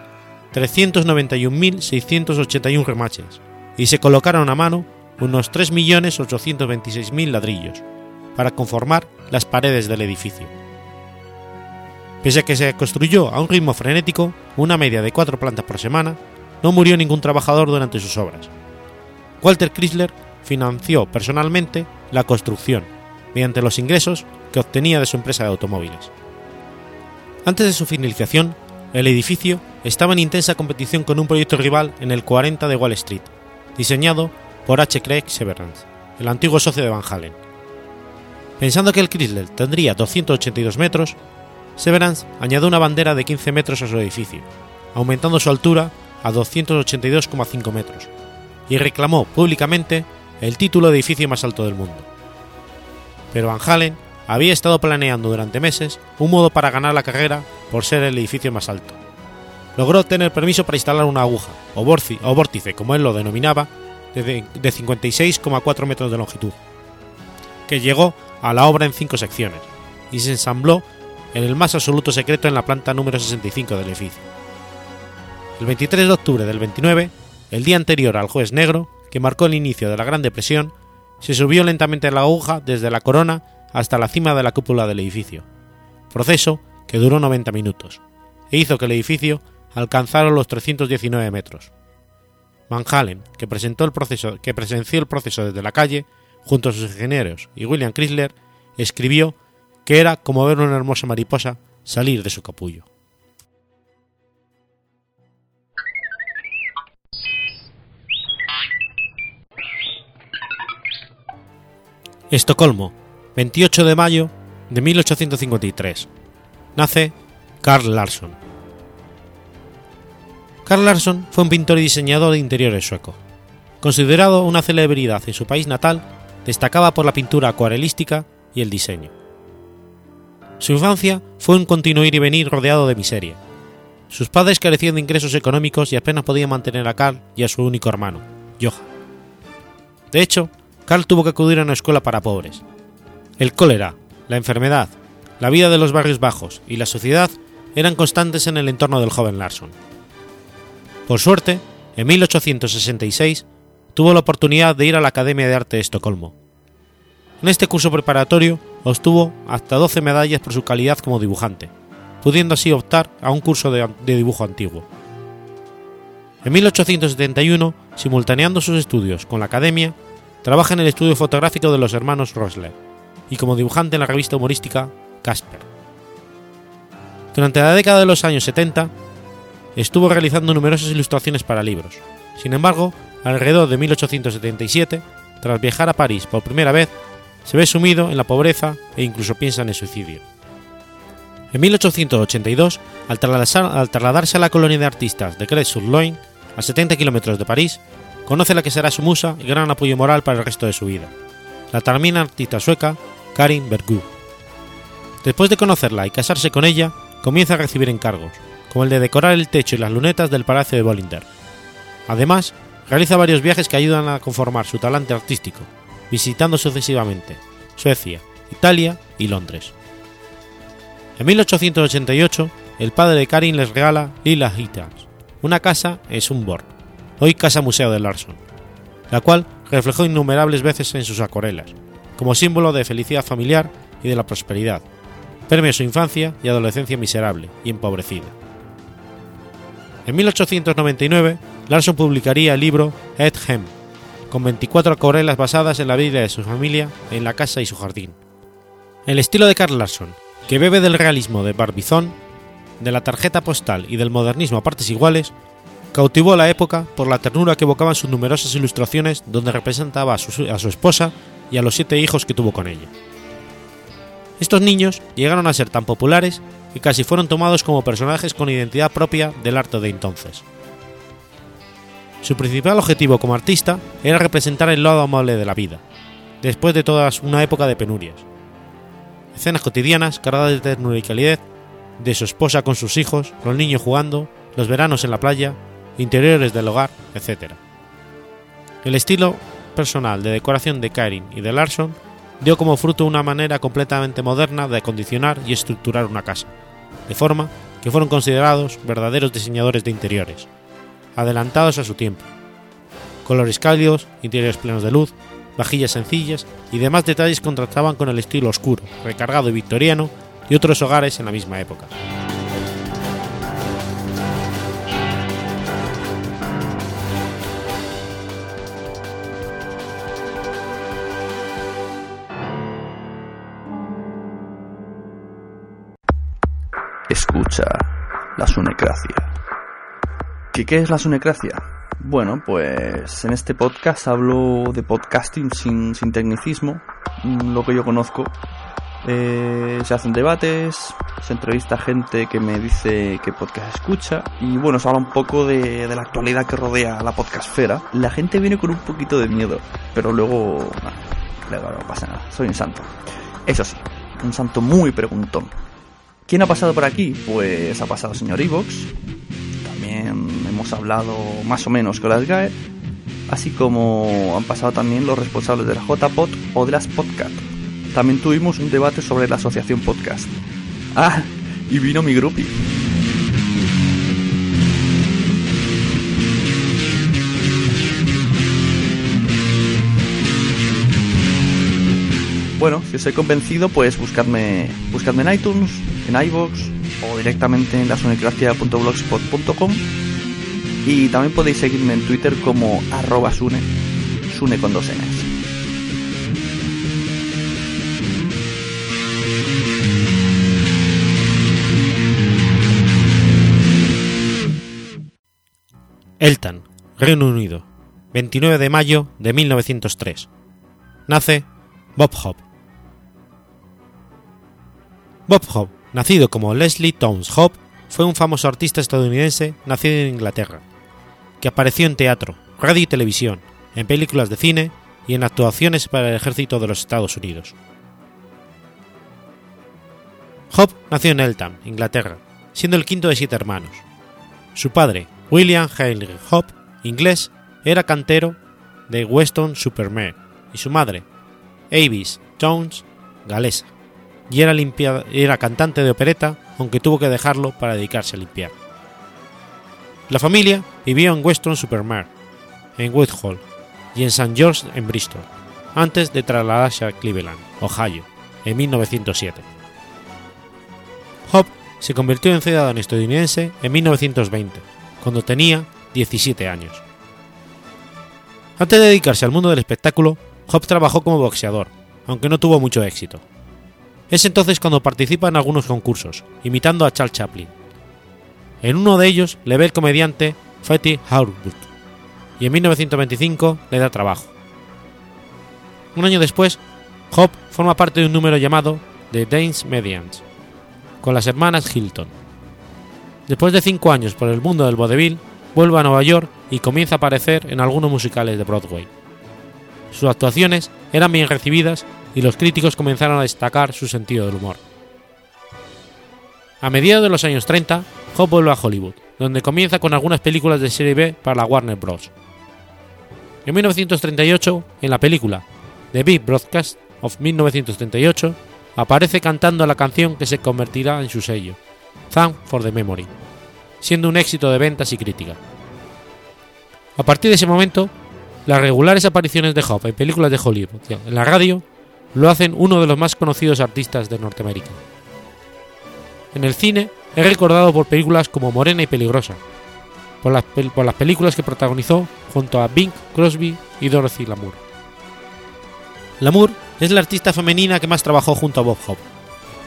391.681 remaches y se colocaron a mano unos 3.826.000 ladrillos para conformar las paredes del edificio. Pese a que se construyó a un ritmo frenético, una media de cuatro plantas por semana, no murió ningún trabajador durante sus obras. Walter Chrysler financió personalmente la construcción mediante los ingresos que obtenía de su empresa de automóviles. Antes de su finalización, el edificio estaba en intensa competición con un proyecto rival en el 40 de Wall Street, diseñado por H. Craig Severance, el antiguo socio de Van Halen. Pensando que el Chrysler tendría 282 metros, Severance añadió una bandera de 15 metros a su edificio, aumentando su altura a 282,5 metros, y reclamó públicamente el título de edificio más alto del mundo. Pero Van Halen había estado planeando durante meses un modo para ganar la carrera por ser el edificio más alto. Logró obtener permiso para instalar una aguja, o, vórtice como él lo denominaba, de 56,4 metros de longitud, que llegó a la obra en cinco secciones, y se ensambló en el más absoluto secreto en la planta número 65 del edificio. El 23 de octubre del 29, el día anterior al jueves negro, que marcó el inicio de la Gran Depresión, se subió lentamente la aguja desde la corona hasta la cima de la cúpula del edificio, proceso que duró 90 minutos, e hizo que el edificio alcanzara los 319 metros. Van Halen, que, presentó el proceso, que presenció el proceso desde la calle, junto a sus ingenieros y William Chrysler, escribió que era como ver una hermosa mariposa salir de su capullo. Estocolmo, 28 de mayo de 1853. Nace Carl Larsson. Carl Larsson fue un pintor y diseñador de interiores sueco. Considerado una celebridad en su país natal, destacaba por la pintura acuarelística y el diseño. Su infancia fue un continuo ir y venir rodeado de miseria. Sus padres carecían de ingresos económicos y apenas podían mantener a Carl y a su único hermano, Johan. De hecho, Carl tuvo que acudir a una escuela para pobres. El cólera, la enfermedad, la vida de los barrios bajos y la sociedad eran constantes en el entorno del joven Larson. Por suerte, en 1866 tuvo la oportunidad de ir a la Academia de Arte de Estocolmo. En este curso preparatorio obtuvo hasta 12 medallas por su calidad como dibujante, pudiendo así optar a un curso de, dibujo antiguo. En 1871, simultaneando sus estudios con la Academia, Trabaja en el estudio fotográfico de los hermanos Rosler y como dibujante en la revista humorística Casper. Durante la década de los años 70 estuvo realizando numerosas ilustraciones para libros. Sin embargo, alrededor de 1877, tras viajar a París por primera vez, se ve sumido en la pobreza e incluso piensa en el suicidio. En 1882, al trasladarse a la colonia de artistas de Crest-sur-Loing, a 70 kilómetros de París, conoce la que será su musa y gran apoyo moral para el resto de su vida, la también artista sueca Karin Bergu. Después de conocerla y casarse con ella, comienza a recibir encargos, como el de decorar el techo y las lunetas del Palacio de Bollinger. Además, realiza varios viajes que ayudan a conformar su talante artístico, visitando sucesivamente Suecia, Italia y Londres. En 1888, el padre de Karin les regala Lila Hitters, una casa en Sundborg, hoy casa museo de Larson, la cual reflejó innumerables veces en sus acuarelas, como símbolo de felicidad familiar y de la prosperidad, premio su infancia y adolescencia miserable y empobrecida. En 1899, Larson publicaría el libro Ed Hem, con 24 acuarelas basadas en la vida de su familia en la casa y su jardín. El estilo de Carl Larson, que bebe del realismo de Barbizon, de la tarjeta postal y del modernismo a partes iguales, cautivó a la época por la ternura que evocaban sus numerosas ilustraciones donde representaba a su esposa y a los siete hijos que tuvo con ella. Estos niños llegaron a ser tan populares que casi fueron tomados como personajes con identidad propia del arte de entonces. Su principal objetivo como artista era representar el lado amable de la vida, después de toda una época de penurias. Escenas cotidianas cargadas de ternura y calidez, de su esposa con sus hijos, los niños jugando, los veranos en la playa, interiores del hogar, etc. El estilo personal de decoración de Kairin y de Larson dio como fruto una manera completamente moderna de acondicionar y estructurar una casa, de forma que fueron considerados verdaderos diseñadores de interiores, adelantados a su tiempo. Colores cálidos, interiores plenos de luz, vajillas sencillas y demás detalles contrastaban con el estilo oscuro, recargado y victoriano de otros hogares en la misma época. La sunecracia. ¿Qué, ¿Qué es la sunecracia? Bueno, pues en este podcast hablo de podcasting sin, sin tecnicismo, mm, lo que yo conozco. Eh, se hacen debates, se entrevista a gente que me dice qué podcast escucha y bueno, se habla un poco de, de la actualidad que rodea la podcastfera. La gente viene con un poquito de miedo, pero luego, nah, luego no pasa nada, soy un santo. Eso sí, un santo muy preguntón. ¿Quién ha pasado por aquí? Pues ha pasado el señor Evox. También hemos hablado más o menos con las GAE. Así como han pasado también los responsables de la JPod o de las Podcast. También tuvimos un debate sobre la asociación podcast. Ah, y vino mi grupi. Bueno, si os he convencido, pues buscadme, buscadme en iTunes, en iVoox o directamente en lasunecracia.blogspot.com y también podéis seguirme en Twitter como arroba sune, sune con dos n's. Eltan, Reino Unido, 29 de mayo de 1903. Nace Bob Hope. Bob Hope, nacido como Leslie Towns Hope, fue un famoso artista estadounidense nacido en Inglaterra, que apareció en teatro, radio y televisión, en películas de cine y en actuaciones para el ejército de los Estados Unidos. Hope nació en Eltham, Inglaterra, siendo el quinto de siete hermanos. Su padre, William Henry Hope, inglés, era cantero de Weston Supermare, y su madre, Avis Jones, galesa, y era, era cantante de opereta, aunque tuvo que dejarlo para dedicarse a limpiar. La familia vivió en Weston Supermare, en Whitehall, y en St. George en Bristol, antes de trasladarse a Cleveland, Ohio, en 1907. Hope se convirtió en ciudadano estadounidense en 1920, cuando tenía 17 años. Antes de dedicarse al mundo del espectáculo, Hope trabajó como boxeador, aunque no tuvo mucho éxito. Es entonces cuando participa en algunos concursos, imitando a Charles Chaplin. En uno de ellos le ve el comediante Fatty Harwood, y en 1925 le da trabajo. Un año después, Hope forma parte de un número llamado The Danes Medians, con las hermanas Hilton. Después de cinco años por el mundo del vodevil, vuelve a Nueva York y comienza a aparecer en algunos musicales de Broadway. Sus actuaciones eran bien recibidas y los críticos comenzaron a destacar su sentido del humor. A mediados de los años 30, Hope vuelve a Hollywood, donde comienza con algunas películas de serie B para la Warner Bros. En 1938, en la película The Big Broadcast of 1938, aparece cantando la canción que se convertirá en su sello, Thank for the Memory, siendo un éxito de ventas y crítica. A partir de ese momento, las regulares apariciones de Hope en películas de Hollywood en la radio lo hacen uno de los más conocidos artistas de Norteamérica. En el cine es recordado por películas como Morena y Peligrosa, por las, películas que protagonizó junto a Bing Crosby y Dorothy Lamour. Lamour es la artista femenina que más trabajó junto a Bob Hope,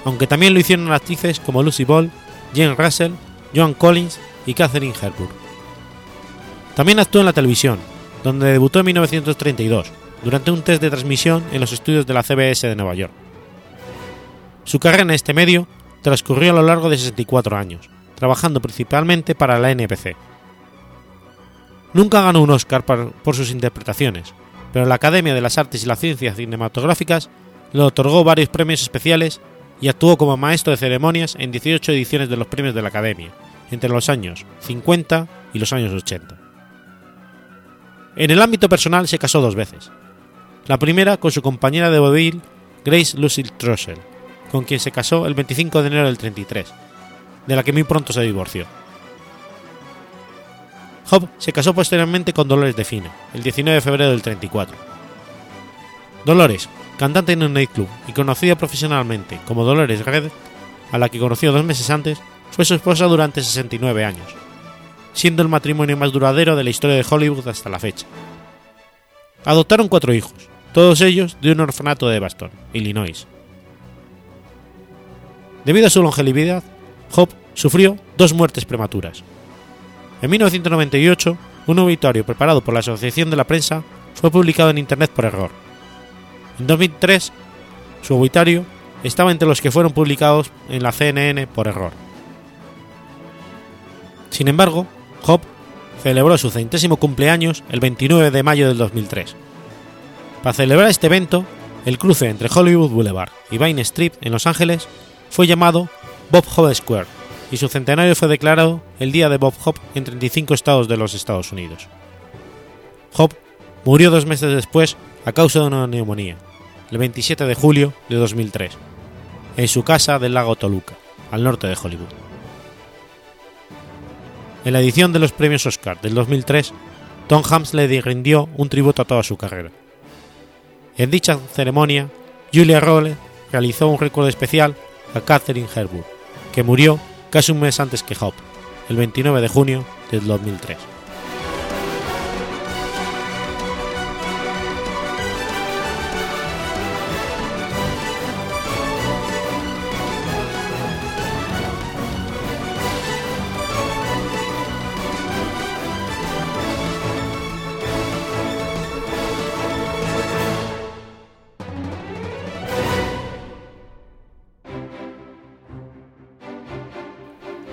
aunque también lo hicieron actrices como Lucy Ball, Jane Russell, Joan Collins y Catherine Hepburn. También actuó en la televisión, donde debutó en 1932, durante un test de transmisión en los estudios de la CBS de Nueva York. Su carrera en este medio transcurrió a lo largo de 64 años, trabajando principalmente para la NBC. Nunca ganó un Oscar por sus interpretaciones, pero la Academia de las Artes y las Ciencias Cinematográficas le otorgó varios premios especiales y actuó como maestro de ceremonias en 18 ediciones de los premios de la Academia, entre los años 50 y los años 80. En el ámbito personal se casó dos veces. La primera con su compañera de vodevil, Grace Lucille Trussell, con quien se casó el 25 de enero del 33, de la que muy pronto se divorció. Hobb se casó posteriormente con Dolores Define, el 19 de febrero del 34. Dolores, cantante en un nightclub y conocida profesionalmente como Dolores Red, a la que conoció dos meses antes, fue su esposa durante 69 años, siendo el matrimonio más duradero de la historia de Hollywood hasta la fecha. Adoptaron cuatro hijos, todos ellos de un orfanato de Boston, Illinois. Debido a su longevidad, Hobb sufrió dos muertes prematuras, en 1998, un obituario preparado por la Asociación de la Prensa fue publicado en Internet por error. En 2003, su obituario estaba entre los que fueron publicados en la CNN por error. Sin embargo, Hobb celebró su centésimo cumpleaños el 29 de mayo del 2003. Para celebrar este evento, el cruce entre Hollywood Boulevard y Vine Street en Los Ángeles fue llamado Bob Hope Square y su centenario fue declarado el Día de Bob Hope en 35 estados de los Estados Unidos. Hope murió dos meses después a causa de una neumonía, el 27 de julio de 2003, en su casa del lago Toluca, al norte de Hollywood. En la edición de los premios Oscar del 2003, Tom Hanks le rindió un tributo a toda su carrera. En dicha ceremonia, Julia Rolle realizó un recuerdo especial a Catherine Hepburn, que murió casi un mes antes que Hope, el 29 de junio del 2003.